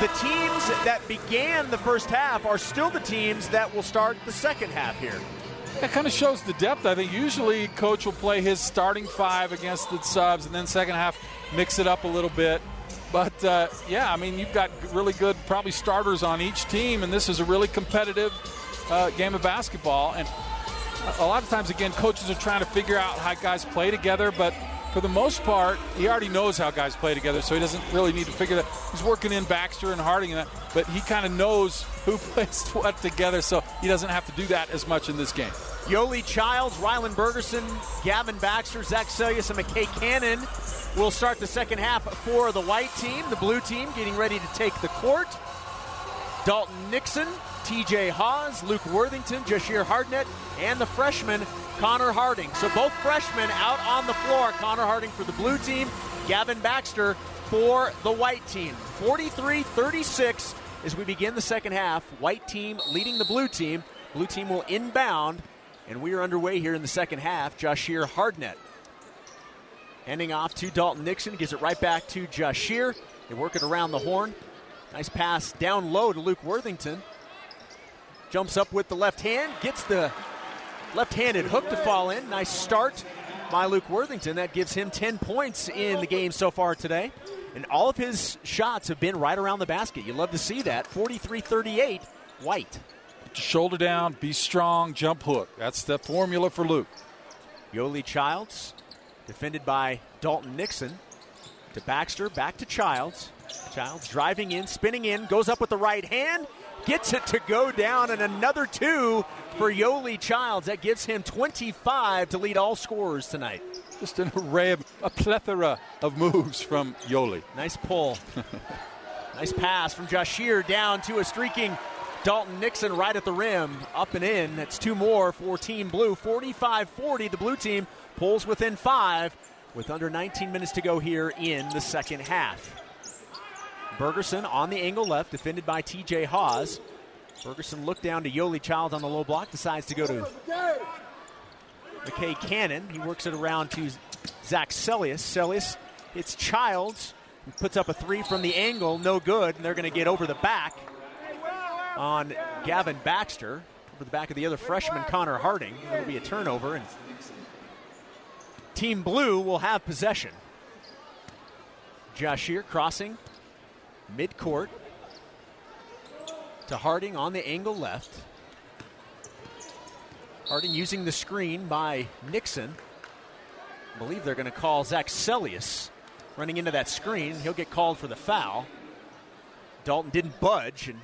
the teams that began the first half are still the teams that will start the second half here. That kind of shows the depth. I think usually coach will play his starting five against the subs, and then second half mix it up a little bit. But uh, yeah, I mean, you've got really good, probably starters on each team, and this is a really competitive uh, game of basketball. And a lot of times, again, coaches are trying to figure out how guys play together, but for the most part, he already knows how guys play together, so he doesn't really need to figure that. He's working in Baxter and Harding, and that, but he kind of knows who plays what together, so he doesn't have to do that as much in this game. Yoeli Childs, Rylan Bergersen, Gavin Baxter, Zach Seljaas, and McKay Cannon will start the second half for the white team. The blue team getting ready to take the court. Dalton Nixon, TJ Haws, Luke Worthington, Jahshire Hardnett, and the freshman Connor Harding. So both freshmen out on the floor. Connor Harding for the blue team, Gavin Baxter for the white team. 43 36 as we begin the second half. White team leading the blue team. Blue team will inbound, and we are underway here in the second half. Jahshire Hardnett handing off to Dalton Nixon, gives it right back to Jahshire. They work it around the horn. Nice pass down low to Luke Worthington. Jumps up with the left hand, gets the left handed hook to fall in. Nice start by Luke Worthington. That gives him 10 points in the game so far today. And all of his shots have been right around the basket. You love to see that. 43 38, White. Shoulder down, be strong, jump hook. That's the formula for Luke. Yoeli Childs, defended by Dalton Nixon. To Baxter, back to Childs. Childs driving in, spinning in, goes up with the right hand, gets it to go down, and another two for Yoeli Childs. That gives him 25 to lead all scorers tonight. Just an array of a plethora of moves from Yoeli. Nice pull. nice pass from Jahshire down to a streaking Dalton Nixon right at the rim, up and in. That's two more for Team Blue. 45 40. The blue team pulls within five with under 19 minutes to go here in the second half. Bergersen on the angle left, defended by TJ Haws. Bergersen looked down to Yoeli Child on the low block, decides to go to McKay Cannon. He works it around to Zach Seljaas. Seljaas hits Childs, puts up a three from the angle, no good, and they're going to get over the back on Gavin Baxter, over the back of the other freshman, Connor Harding. It'll be a turnover, and Team Blue will have possession. Jahshire crossing midcourt to Harding on the angle left. Harding using the screen by Nixon. I believe they're going to call Zach Seljaas running into that screen. He'll get called for the foul. Dalton didn't budge and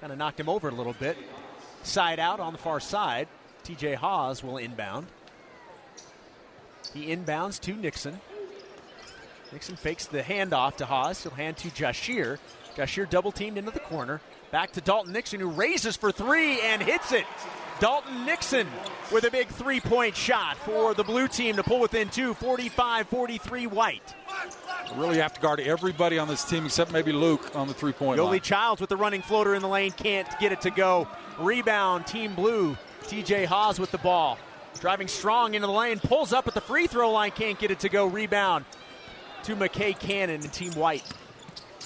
kind of knocked him over a little bit. Side out on the far side. TJ Haws will inbound. He inbounds to Nixon. Nixon fakes the handoff to Haws. He'll hand to Jahshire. Jahshire double teamed into the corner. Back to Dalton Nixon, who raises for three and hits it. Dalton Nixon with a big three point shot for the blue team to pull within two, 45 43 white. Really have to guard everybody on this team except maybe Luke on the three point line. Yoeli Childs with the running floater in the lane can't get it to go. Rebound, Team Blue. TJ Haws with the ball. Driving strong into the lane, pulls up at the free throw line, can't get it to go. Rebound to McKay Cannon and Team White.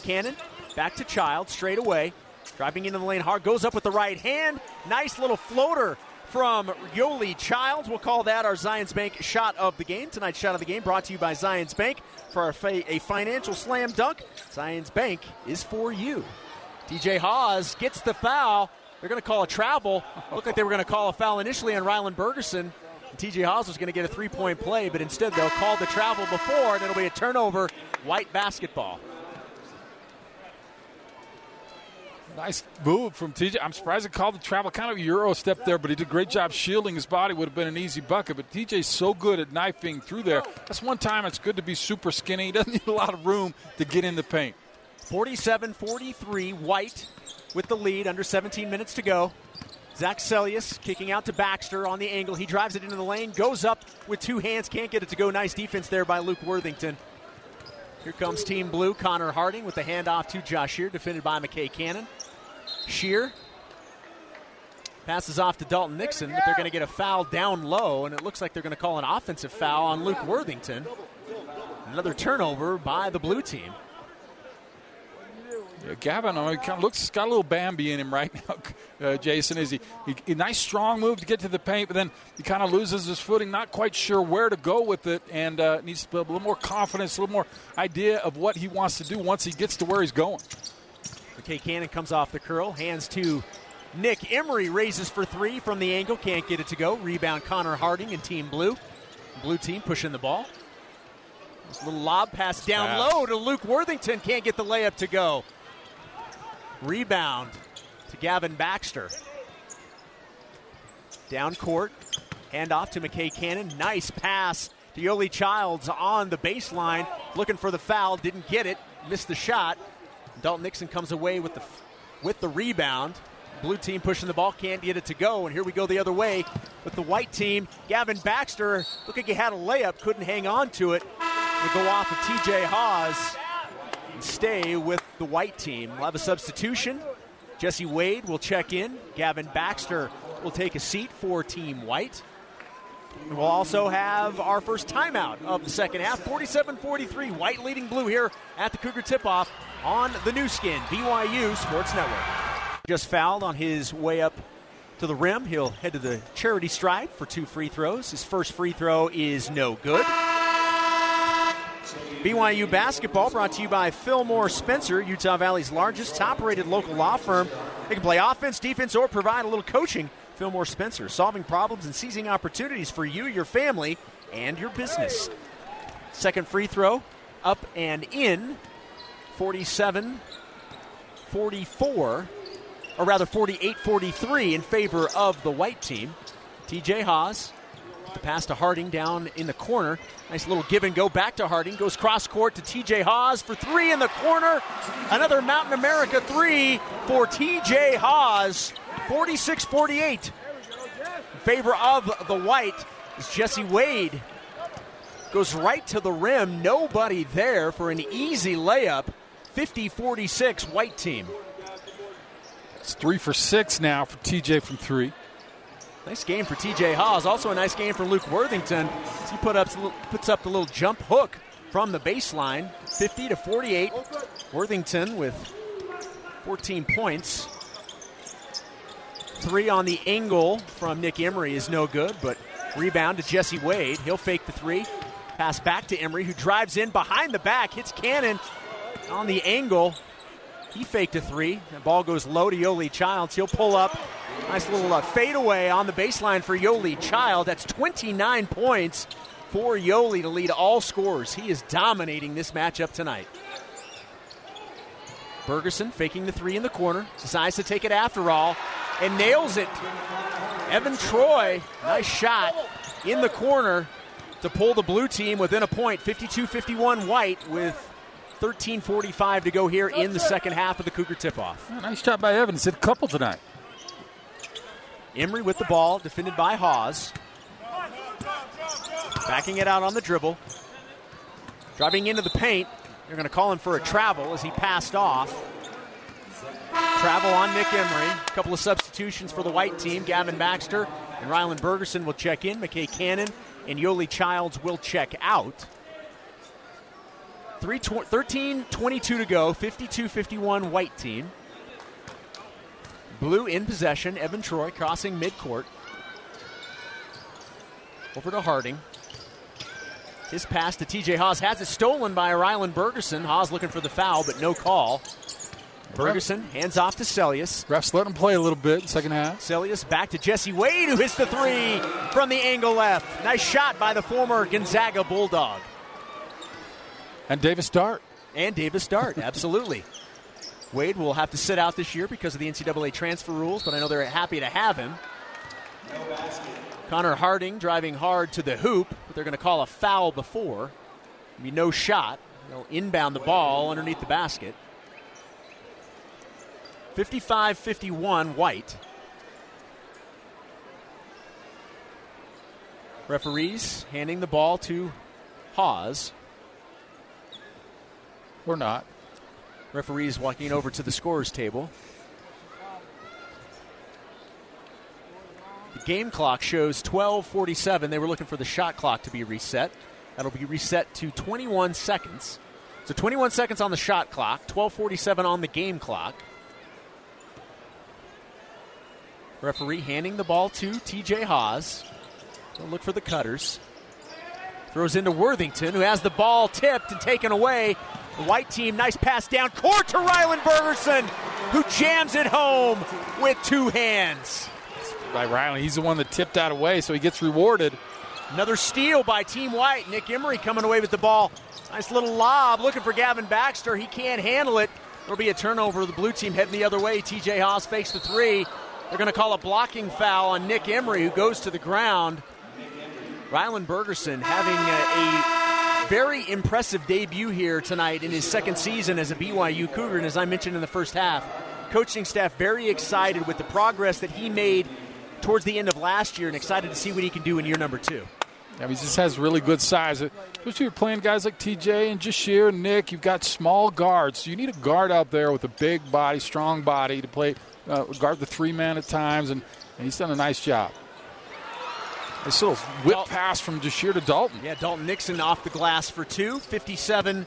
Cannon back to Child straight away. Driving into the lane hard, goes up with the right hand. Nice little floater from Yoeli Childs. We'll call that our Zions Bank shot of the game. Tonight's shot of the game brought to you by Zions Bank for a, fa- a financial slam dunk. Zions Bank is for you. TJ Haws gets the foul. They're going to call a travel. Looked like they were going to call a foul initially on Rylan Bergersen. TJ Haws was going to get a three point play, but instead they'll call the travel before, and it'll be a turnover, white basketball. Nice move from TJ. I'm surprised he called the travel. Kind of Euro step there, but he did a great job shielding his body. Would have been an easy bucket, but TJ's so good at knifing through there. That's one time it's good to be super skinny. He doesn't need a lot of room to get in the paint. 47 43, White with the lead, under 17 minutes to go. Zach Seljaas kicking out to Baxter on the angle. He drives it into the lane, goes up with two hands, can't get it to go. Nice defense there by Luke Worthington. Here comes Team Blue, Connor Harding with the handoff to Jahshire, defended by McKay Cannon. Shear passes off to Dalton Nixon, but they're going to get a foul down low, and it looks like they're going to call an offensive foul on Luke Worthington. Another turnover by the blue team. Yeah, Gavin, I mean, kind of looks got a little Bambi in him right now. Uh, Jason, is he, he, he nice strong move to get to the paint, but then he kind of loses his footing, not quite sure where to go with it, and uh, needs to build a little more confidence, a little more idea of what he wants to do once he gets to where he's going. McKay Cannon comes off the curl, hands to Nick Emery, raises for three from the angle, can't get it to go. Rebound Connor Harding and Team Blue. Blue team pushing the ball. This little lob pass down low to Luke Worthington, can't get the layup to go. Rebound to Gavin Baxter. Down court, hand off to McKay Cannon. Nice pass to Yoeli Childs on the baseline, looking for the foul, didn't get it, missed the shot. Dalton Nixon comes away with the with the rebound. Blue team pushing the ball, can't get it to go, and here we go the other way with the white team. Gavin Baxter, look like he had a layup, couldn't hang on to it. Will go off of TJ Haws and stay with the white team. We'll have a substitution. Jesse Wade will check in. Gavin Baxter will take a seat for Team White. We'll also have our first timeout of the second half. 47 43, white leading blue here at the Cougar tip off on the Nu Skin, BYU Sports Network. Just fouled on his way up to the rim. He'll head to the charity stripe for two free throws. His first free throw is no good. BYU basketball brought to you by Fillmore Spencer, Utah Valley's largest top rated local law firm. They can play offense, defense, or provide a little coaching. Fillmore Spencer, solving problems and seizing opportunities for you, your family, and your business. Second free throw, up and in. 47 44, or rather 48 43 in favor of the white team. TJ Haws the pass to Harding down in the corner. Nice little give and go back to Harding. Goes cross court to TJ Haws for three in the corner. Another Mountain America three for TJ Haws. 46 48. In favor of the white is Jesse Wade. Goes right to the rim. Nobody there for an easy layup. 50 46 white team. It's three for six now for TJ from three. Nice game for TJ Haws. Also a nice game for Luke Worthington. He put up puts up the little jump hook from the baseline, 50 to 48. Worthington with 14 points. Three on the angle from Nick Emery is no good, but rebound to Jesse Wade. He'll fake the three. Pass back to Emery, who drives in behind the back, hits Cannon on the angle. He faked a three. The ball goes low to Yoeli Childs. He'll pull up. Nice little uh, fadeaway on the baseline for Yoeli Child. That's 29 points for Yoeli to lead all scores. He is dominating this matchup tonight. Bergersen faking the three in the corner. Decides to take it after all and nails it. Evan Troy, nice shot in the corner to pull the blue team within a point. 52 51 white with 13.45 to go here in the second half of the Cougar tip off. Nice job by Evans. Hit a couple tonight. Emery with the ball, defended by Haws. Backing it out on the dribble. Driving into the paint. They're going to call him for a travel as he passed off. Travel on Nick Emery. A couple of substitutions for the white team. Gavin Baxter and Rylan Bergersen will check in. McKay Cannon and Yoli Childs will check out. 13 22 to go, 52 51 white team. Blue in possession. Evan Troy crossing midcourt. Over to Harding. His pass to TJ Haws has it stolen by Rylan Bergersen. Haws looking for the foul, but no call. Bergersen hands off to Seljaas. Refs let him play a little bit in second half. Seljaas back to Jesse Wade, who hits the three from the angle left. Nice shot by the former Gonzaga Bulldog. And Davis Dart. And Davis Dart, absolutely. Wade will have to sit out this year because of the NCAA transfer rules, but I know they're happy to have him. No Connor Harding driving hard to the hoop, but they're going to call a foul before. Be no shot. They'll inbound the ball underneath the basket. 55 51 White. Referees handing the ball to Haws. Or not. Referees walking over to the scorers table. The game clock shows 12:47. They were looking for the shot clock to be reset. That'll be reset to 21 seconds. So 21 seconds on the shot clock, 12:47 on the game clock. Referee handing the ball to TJ. They'll look for the cutters. Throws into Worthington, who has the ball tipped and taken away. The white team, nice pass down court to Rylan Bergersen, who jams it home with two hands. By Rylan, he's the one that tipped that away, so he gets rewarded. Another steal by Team White. Nick Emery coming away with the ball. Nice little lob, looking for Gavin Baxter. He can't handle it. There'll be a turnover. The blue team heading the other way. TJ Haws fakes the three. They're going to call a blocking foul on Nick Emery, who goes to the ground. Rylan Bergersen having a, a, very impressive debut here tonight in his second season as a BYU Cougar. And as I mentioned in the first half, coaching staff very excited with the progress that he made towards the end of last year and excited to see what he can do in year number two. Yeah, he just has really good size. Especially you're playing guys like TJ and Jahshire and Nick. You've got small guards. So you need a guard out there with a big body, strong body to play uh, guard the three man at times, and, and he's done a nice job. Nice little whip Dal- pass from Jahshire to Dalton. Yeah, Dalton Nixon off the glass for two. 57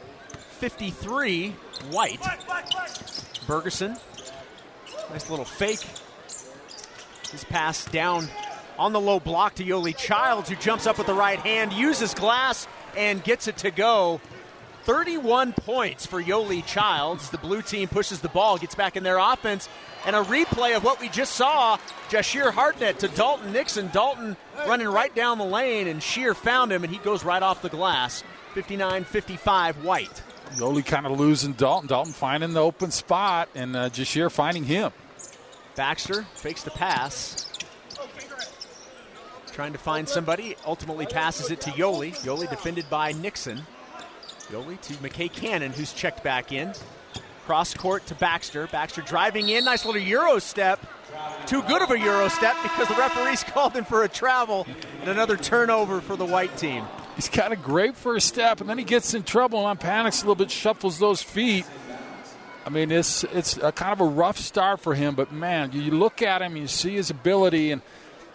53. White. Bergersen. Nice little fake. His pass down on the low block to Yoeli Childs, who jumps up with the right hand, uses glass, and gets it to go. 31 points for Yoeli Childs. The blue team pushes the ball, gets back in their offense, and a replay of what we just saw. Jahshire Hardnett to Dalton Nixon. Dalton running right down the lane, and Shear found him, and he goes right off the glass. 59 55 White. Yoeli kind of losing Dalton. Dalton finding the open spot, and uh, Jahshire finding him. Baxter fakes the pass. Trying to find somebody, ultimately passes it to Yoeli. Yoeli defended by Nixon. Yoeli to McKay Cannon, who's checked back in. Cross court to Baxter. Baxter driving in. Nice little Euro step. Too good of a Euro step because the referees called him for a travel and another turnover for the white team. He's kind of great for a step, and then he gets in trouble and panics a little bit, shuffles those feet. I mean, it's it's a kind of a rough start for him, but man, you look at him, you see his ability, and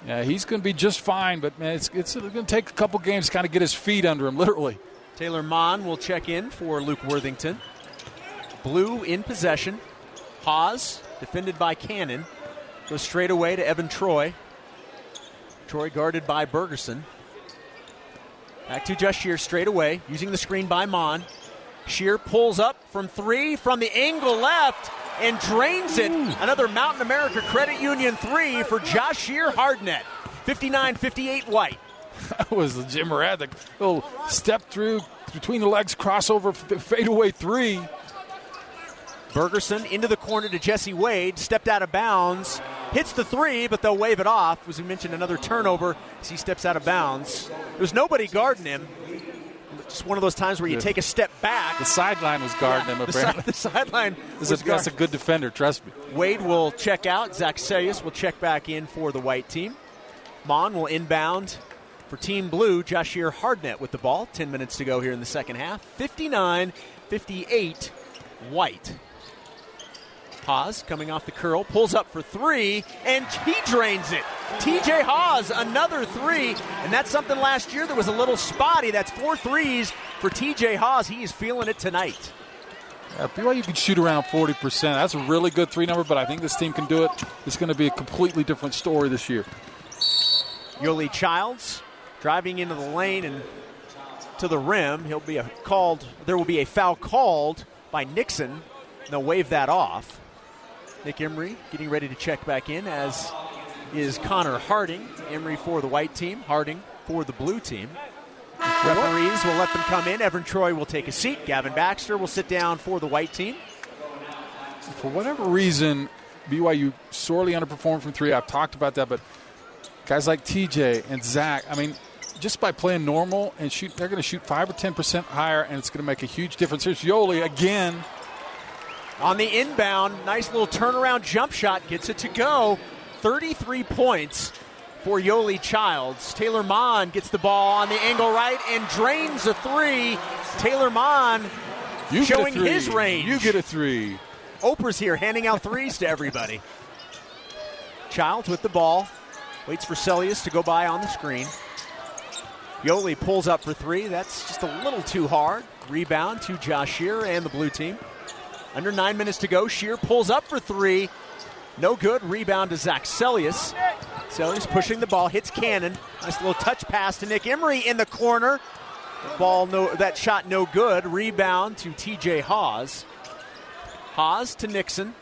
yeah, he's going to be just fine. But man, it's it's going to take a couple games to kind of get his feet under him, literally. Taylor Maughan will check in for Luke Worthington. Blue in possession. Haws, defended by Cannon, goes straight away to Evan Troy. Troy guarded by Bergersen. Back to Jahshire straight away, using the screen by Maughan. Shear pulls up from three from the angle left and drains it. Another Mountain America Credit Union three for Jahshire Hardnett. 59 58 White. That was the Jim Moran, the little step through between the legs, crossover, fadeaway three. Bergersen into the corner to Jesse Wade, stepped out of bounds, hits the three, but they'll wave it off. As we mentioned, another turnover as he steps out of bounds. There's nobody guarding him. Just one of those times where you take a step back. The sideline was guarding yeah, him, apparently. The, si- the sideline was a, That's a good defender, trust me. Wade will check out. Zach Seljaas will check back in for the white team. Maughan will inbound for Team Blue. Jahshire Hardnett with the ball. 10 minutes to go here in the second half. 59 58 White. Haws coming off the curl, pulls up for three, and he drains it. TJ Haws, another three, and that's something last year that was a little spotty. That's four threes for TJ Haws. He is feeling it tonight. Yeah, BYU can shoot around 40%. That's a really good three number, but I think this team can do it. It's going to be a completely different story this year. Yoeli Childs driving into the lane and to the rim. He'll be a called. There will be a foul called by Nixon. They'll wave that off. Nick Emery getting ready to check back in, as is Connor Harding. Emery for the white team, Harding for the blue team. Referees will let them come in. Evan Troy will take a seat. Gavin Baxter will sit down for the white team. For whatever reason, BYU sorely underperformed from three. I've talked about that, but guys like TJ and Zach, I mean, just by playing normal and shoot, they're going to shoot five or ten percent higher, and it's going to make a huge difference. Here's Yoeli again on the inbound. Nice little turnaround jump shot gets it to go. 33 points for Yoeli Childs. Taylor Maughan gets the ball on the angle right and drains a three. Taylor Maughan you showing his range. You get a three. Oprah's here handing out threes to everybody. Childs with the ball. Waits for Seljaas to go by on the screen. Yoeli pulls up for three. That's just a little too hard. Rebound to Jahshire and the blue team. Under nine minutes to go. Shear pulls up for three. No good. Rebound to Zach Seljaas. Seljaas pushing the ball, hits Cannon. Nice little touch pass to Nick Emery in the corner. The Ball no that shot no good. Rebound to TJ Haws. Haws to Nixon.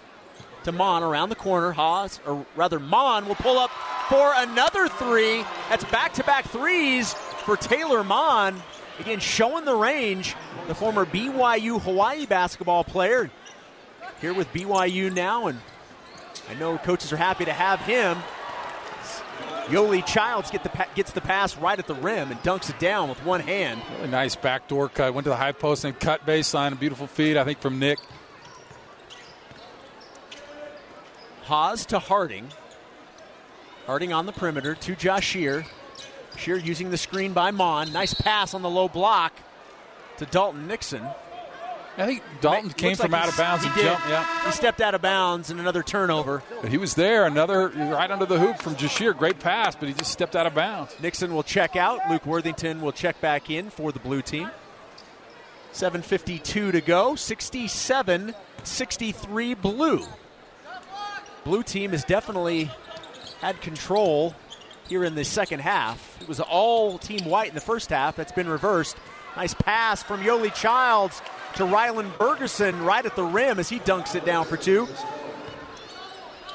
To Maughan around the corner. Haws, or rather Maughan, will pull up for another three. That's back to back threes for Taylor Maughan. Again, showing the range. The former BYU Hawaii basketball player. Here with BYU now, and I know coaches are happy to have him. Yoeli Childs get the pa- gets the pass right at the rim and dunks it down with one hand. Really nice backdoor cut. Went to the high post and cut baseline. A beautiful feed, I think, from Nick. Haws to Harding. Harding on the perimeter to Jahshire. Shear using the screen by Maughan. Nice pass on the low block to Dalton Nixon. I think Dalton came from like out of bounds he and did. jumped. Yeah, He stepped out of bounds and another turnover. but he was there. Another right under the hoop from Jahshire. Great pass, but he just stepped out of bounds. Nixon will check out. Luke Worthington will check back in for the blue team. 7.52 to go. 67 63 blue. Blue team has definitely had control here in the second half. It was all team white in the first half. That's been reversed. Nice pass from Yoeli Childs to Rylan Bergersen right at the rim as he dunks it down for two.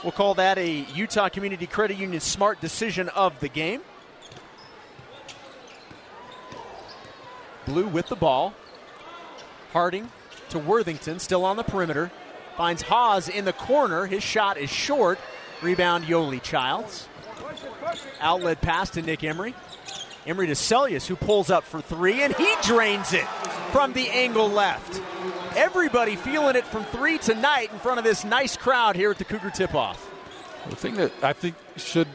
We'll call that a Utah Community Credit Union smart decision of the game. Blue with the ball. Harding to Worthington, still on the perimeter. Finds Haws in the corner. His shot is short. Rebound Yoeli Childs. Outlet pass to Nick Emery. Emery to Seljaas, who pulls up for three, and he drains it from the angle left. Everybody feeling it from three tonight in front of this nice crowd here at the Cougar tip off. The thing that I think should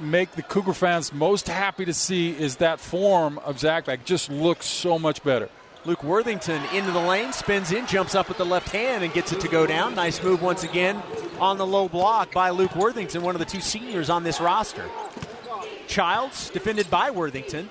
make the Cougar fans most happy to see is that form of Zach Back just looks so much better. Luke Worthington into the lane, spins in, jumps up with the left hand, and gets it to go down. Nice move once again on the low block by Luke Worthington, one of the two seniors on this roster. Childs defended by Worthington.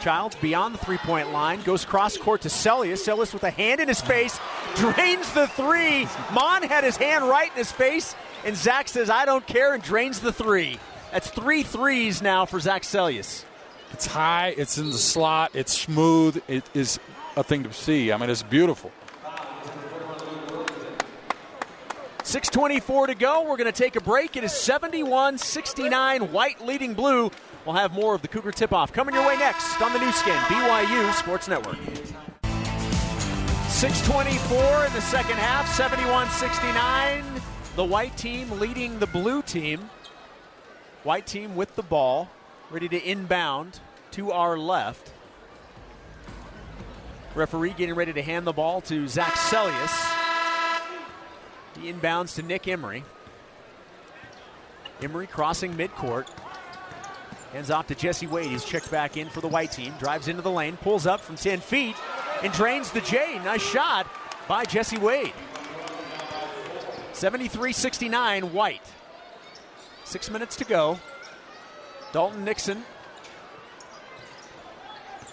Childs beyond the three point line, goes cross court to Seljaas. Seljaas with a hand in his face, drains the three. Maughan had his hand right in his face, and Zach says, I don't care, and drains the three. That's three threes now for Zach Seljaas. It's high, it's in the slot, it's smooth, it is a thing to see. I mean, it's beautiful. 6.24 to go. We're going to take a break. It is 71 69, white leading blue. We'll have more of the Cougar tip off coming your way next on the Nu Skin, BYU Sports Network. 6.24 in the second half, 71 69. The white team leading the blue team. White team with the ball, ready to inbound to our left. Referee getting ready to hand the ball to Zach Seljaas. Inbounds to Nick Emery. Emery crossing midcourt. Hands off to Jesse Wade. He's checked back in for the white team. Drives into the lane, pulls up from 10 feet, and drains the J. Nice shot by Jesse Wade. 73 69, white. Six minutes to go. Dalton Nixon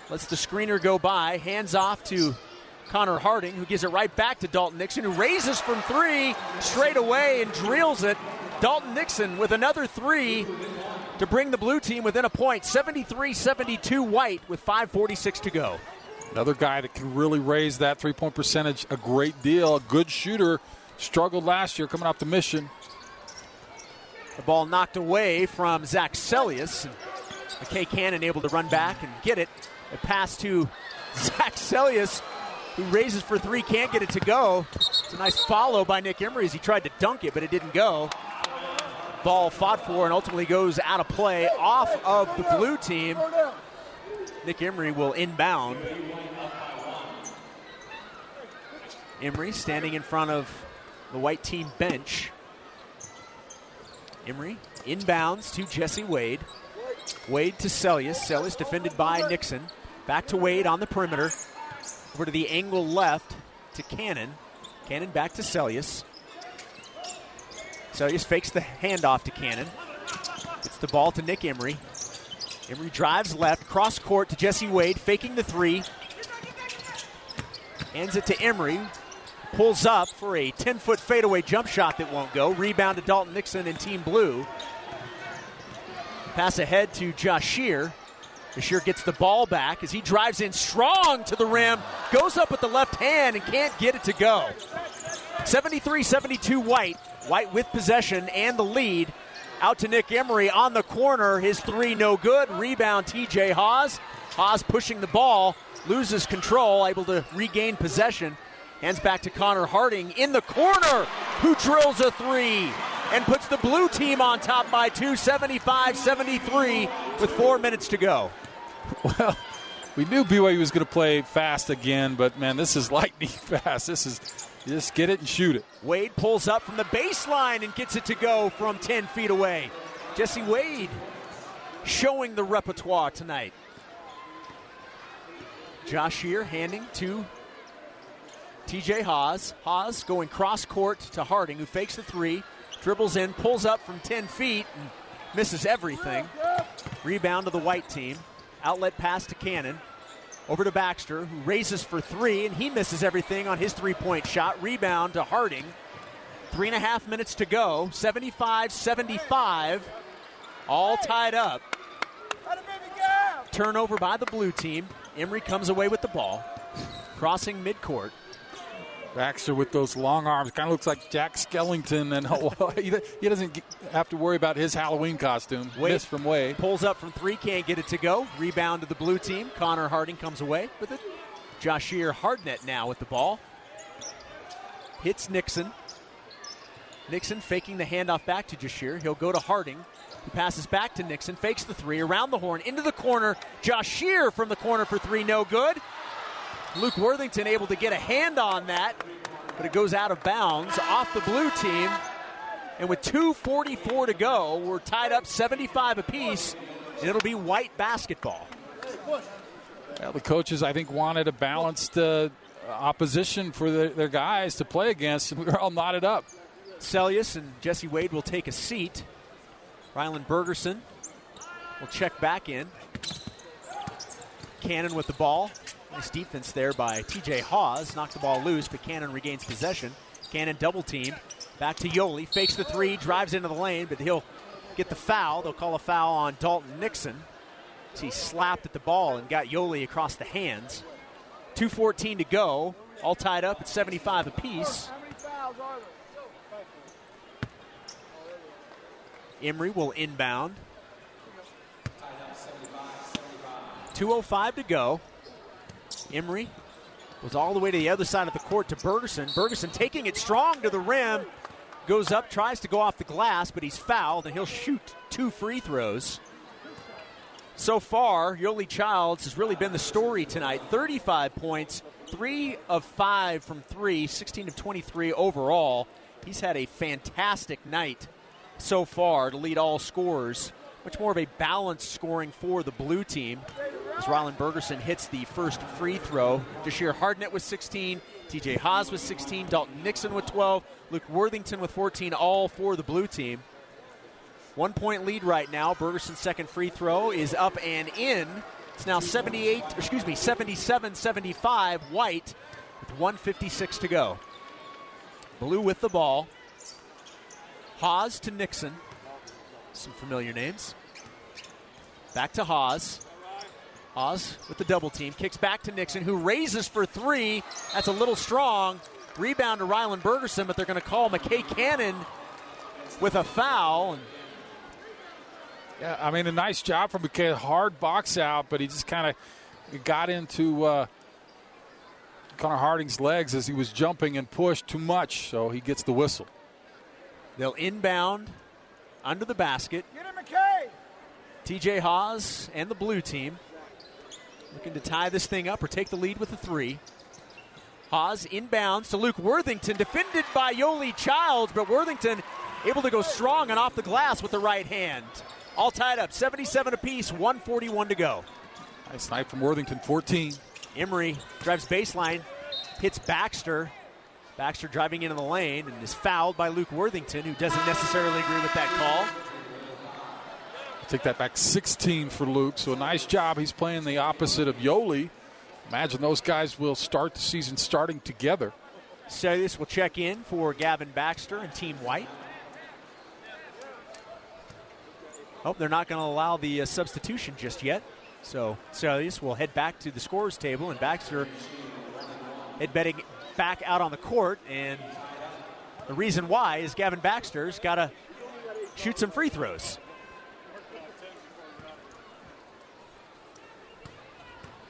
lets the screener go by. Hands off to Connor Harding, who gives it right back to Dalton Nixon, who raises from three straight away and drills it. Dalton Nixon with another three to bring the blue team within a point. 73 72 white with 5.46 to go. Another guy that can really raise that three point percentage a great deal. A good shooter. Struggled last year coming off the mission. The ball knocked away from Zach Seljaas. McKay Cannon able to run back and get it. A pass to Zach Seljaas, who raises for three, can't get it to go. It's a nice follow by Nick Emery as he tried to dunk it, but it didn't go. Ball fought for and ultimately goes out of play off of the blue team. Nick Emery will inbound. Emery standing in front of the white team bench. Emery inbounds to Jesse Wade. Wade to Seljaas. Seljaas defended by Nixon. Back to Wade on the perimeter. Over to the angle left to Cannon. Cannon back to Seljaas. Seljaas fakes the handoff to Cannon. Gets the ball to Nick Emery. Emery drives left, cross court to Jesse Wade, faking the three. Hands it to Emery. Pulls up for a 10 foot fadeaway jump shot that won't go. Rebound to Dalton Nixon and Team Blue. Pass ahead to Jahshire. Shear gets the ball back as he drives in strong to the rim, goes up with the left hand and can't get it to go. 73 72 White. White with possession and the lead. Out to Nick Emery on the corner. His three no good. Rebound TJ Haws. Haws pushing the ball, loses control, able to regain possession. Hands back to Connor Harding in the corner, who drills a three and puts the blue team on top by two, 75 73, with four minutes to go. Well, we knew BYU was going to play fast again, but man, this is lightning fast. This is just get it and shoot it. Wade pulls up from the baseline and gets it to go from 10 feet away. Jesse Wade showing the repertoire tonight. Jahshire handing to TJ Haws. Haws going cross court to Harding, who fakes the three, dribbles in, pulls up from 10 feet, and misses everything. Rebound to the white team. Outlet pass to Cannon. Over to Baxter, who raises for three, and he misses everything on his three point shot. Rebound to Harding. Three and a half minutes to go. 75 75. All tied up. Turnover by the blue team. Emery comes away with the ball. Crossing midcourt. Baxter with those long arms kind of looks like Jack Skellington, and oh, he doesn't have to worry about his Halloween costume. Wade Miss from Wade. Pulls up from three, can't get it to go. Rebound to the blue team. Connor Harding comes away with it. Jahshire Hardnett now with the ball. Hits Nixon. Nixon faking the handoff back to Jahshire. He'll go to Harding. He passes back to Nixon, fakes the three, around the horn, into the corner. Jahshire from the corner for three, no good. Luke Worthington able to get a hand on that, but it goes out of bounds off the blue team. And with 2.44 to go, we're tied up 75 apiece, and it'll be white basketball. Well, the coaches, I think, wanted a balanced uh, opposition for their, their, guys to play against, and we were all knotted up. Seljaas and Jesse Wade will take a seat. Rylan Bergersen will check back in. Cannon with the ball. Nice defense there by TJ Haws. Knocks the ball loose, but Cannon regains possession. Cannon double teamed. Back to Yoeli. Fakes the three, drives into the lane, but he'll get the foul. They'll call a foul on Dalton Nixon. he slapped at the ball and got Yoeli across the hands. 2.14 to go. All tied up at 75 apiece. Emery will inbound. 2.05 to go. Emery was all the way to the other side of the court to Bergersen. Bergersen taking it strong to the rim. Goes up, tries to go off the glass, but he's fouled, and he'll shoot two free throws. So far, Yoeli Childs has really been the story tonight. 35 points, three of five from three, 16 of 23 overall. He's had a fantastic night so far to lead all scorers. Much more of a balanced scoring for the blue team as Rylan Bergersen hits the first free throw. Jahshire Hardnett with 16, TJ Haws with 16, Dalton Nixon with 12, Luke Worthington with 14, all for the blue team. One point lead right now. Bergersen's second free throw is up and in. It's now 78, excuse me, 77 75. White with 156 to go. Blue with the ball. Haws to Nixon. Some familiar names. Back to Haws. Haws with the double team. Kicks back to Nixon, who raises for three. That's a little strong. Rebound to Rylan Bergersen, but they're going to call McKay Cannon with a foul. Yeah, I mean, a nice job from McKay. Hard box out, but he just kind of got into uh, Connor Harding's legs as he was jumping and pushed too much, so he gets the whistle. They'll inbound under the basket. TJ Haws and the blue team looking to tie this thing up or take the lead with a three. Haws inbounds to Luke Worthington, defended by Yoeli Childs, but Worthington able to go strong and off the glass with the right hand. All tied up, 77 apiece, 141 to go. Nice night from Worthington, 14. Emery drives baseline, hits Baxter. Baxter driving into the lane and is fouled by Luke Worthington, who doesn't necessarily agree with that call. Take that back 16 for Luke. So a nice job. He's playing the opposite of Yoeli. Imagine those guys will start the season starting together. Seljaas will check in for Gavin Baxter and Team White. Oh, they're not going to allow the uh, substitution just yet. So Seljaas will head back to the scores table, and Baxter head betting back out on the court. And the reason why is Gavin Baxter's got to shoot some free throws.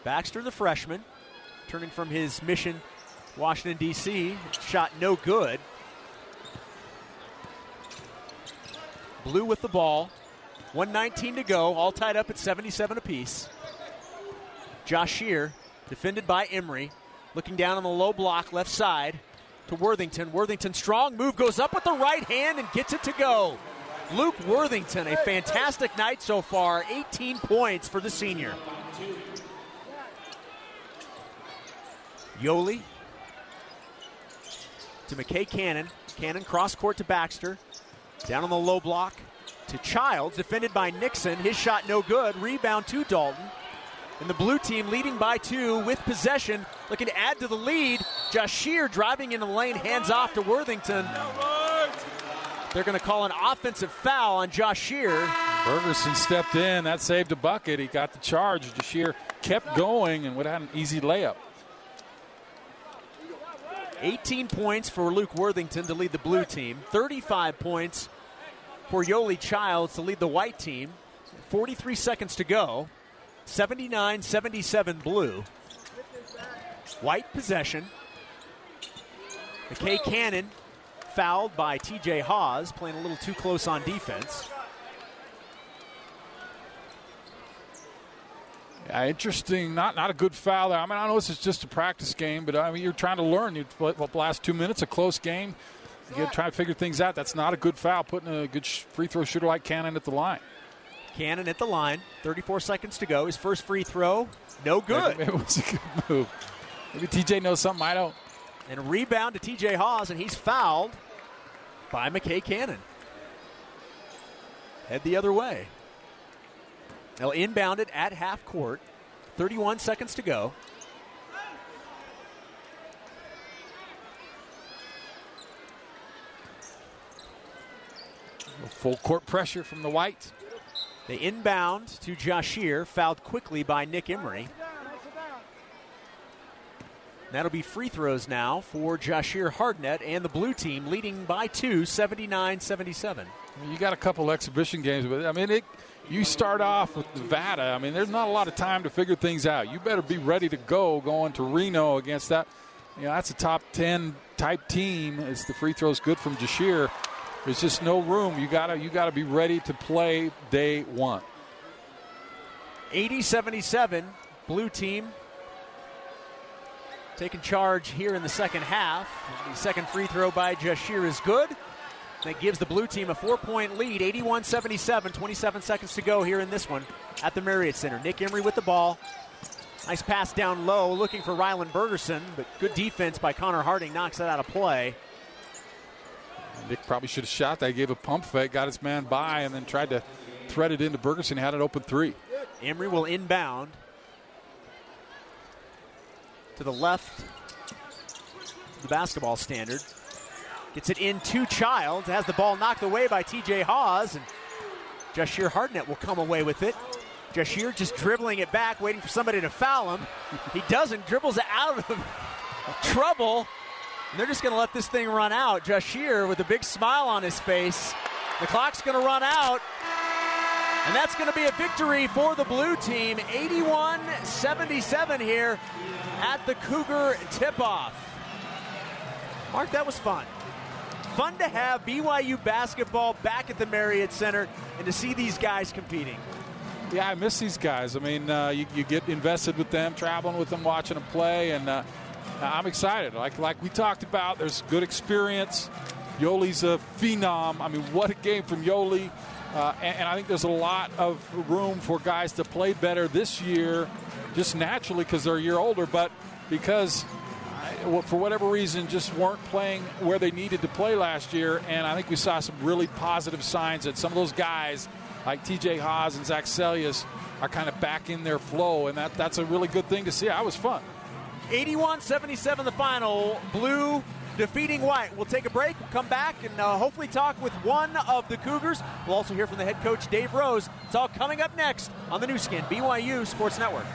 Baxter, the freshman, turning from his mission, Washington, D.C., shot no good. Blue with the ball. 119 to go, all tied up at 77 apiece. Jahshire, defended by Emery, looking down on the low block, left side to Worthington. Worthington, strong move, goes up with the right hand and gets it to go. Luke Worthington, a fantastic night so far, 18 points for the senior. Yoeli to McKay Cannon. Cannon cross court to Baxter. Down on the low block to Childs, defended by Nixon. His shot no good. Rebound to Dalton. And the blue team leading by two with possession, looking to add to the lead. Jahshire driving into the lane, hands off to Worthington. They're going to call an offensive foul on Jahshire. Bergersen stepped in. That saved a bucket. He got the charge. Jahshire kept going and would have had an easy layup. 18 points for Luke Worthington to lead the blue team, 35 points for Yoeli Childs to lead the white team. 43 seconds to go. 79 77 blue. White possession. McKay Cannon fouled by TJ Haws, playing a little too close on defense. Yeah, interesting. Not not a good foul there. I mean, I know this is just a practice game, but I mean, you're trying to learn. You the last two minutes, a close game. You got to try to figure things out. That's not a good foul. Putting a good free throw shooter like Cannon at the line. Cannon at the line. 34 seconds to go. His first free throw, no good. It was a good move. Maybe TJ knows something I don't. And a rebound to TJ Haws, and he's fouled by McKay Cannon. Head the other way. They'll inbound it at half court. 31 seconds to go. Full court pressure from the Whites. They inbound to Jahshire, fouled quickly by Nick Emery. That'll be free throws now for Jahshire Hardnett and the blue team leading by two, 79 77. You got a couple exhibition games, but I mean, it, you start off with Nevada. I mean, there's not a lot of time to figure things out. You better be ready to go going to Reno against that. You know, that's a top 10 type team. As the free throws good from Jahshire. There's just no room. You gotta you gotta be ready to play day one. 80-77, blue team taking charge here in the second half. The second free throw by Jahshire is good. That gives the blue team a four point lead, 81 77, 27 seconds to go here in this one at the Marriott Center. Nick Emery with the ball. Nice pass down low, looking for Rylan Bergersen, but good defense by Connor Harding knocks that out of play. Nick probably should have shot that. He gave a pump fake, got his man by, and then tried to thread it into Bergersen. Had an open three. Emery will inbound to the left the basketball standard. Gets it in to Childs. Has the ball knocked away by TJ Haws. And Jahshire Hardnett will come away with it. Jahshire just dribbling it back, waiting for somebody to foul him. He doesn't, dribbles it out of trouble. And they're just going to let this thing run out. Jahshire with a big smile on his face. The clock's going to run out. And that's going to be a victory for the blue team. 81 77 here at the Cougar tip off. Mark, that was fun fun to have BYU basketball back at the Marriott Center and to see these guys competing. Yeah, I miss these guys. I mean, uh, you, you, get invested with them, traveling with them, watching them play, and uh, I'm excited. Like like we talked about, there's good experience. Yoeli's a phenom. I mean, what a game from Yoeli. Uh, and, and, I think there's a lot of room for guys to play better this year, just naturally because they're a year older, but because for whatever reason, just weren't playing where they needed to play last year. And I think we saw some really positive signs that some of those guys, like TJ Haws and Zach Seljaas are kind of back in their flow, and that, that's a really good thing to see. That was fun. 81 77 the final. Blue defeating white. We'll take a break, we'll come back, and uh, hopefully talk with one of the Cougars. We'll also hear from the head coach, Dave Rose. It's all coming up next on the Nu Skin, BYU Sports Network.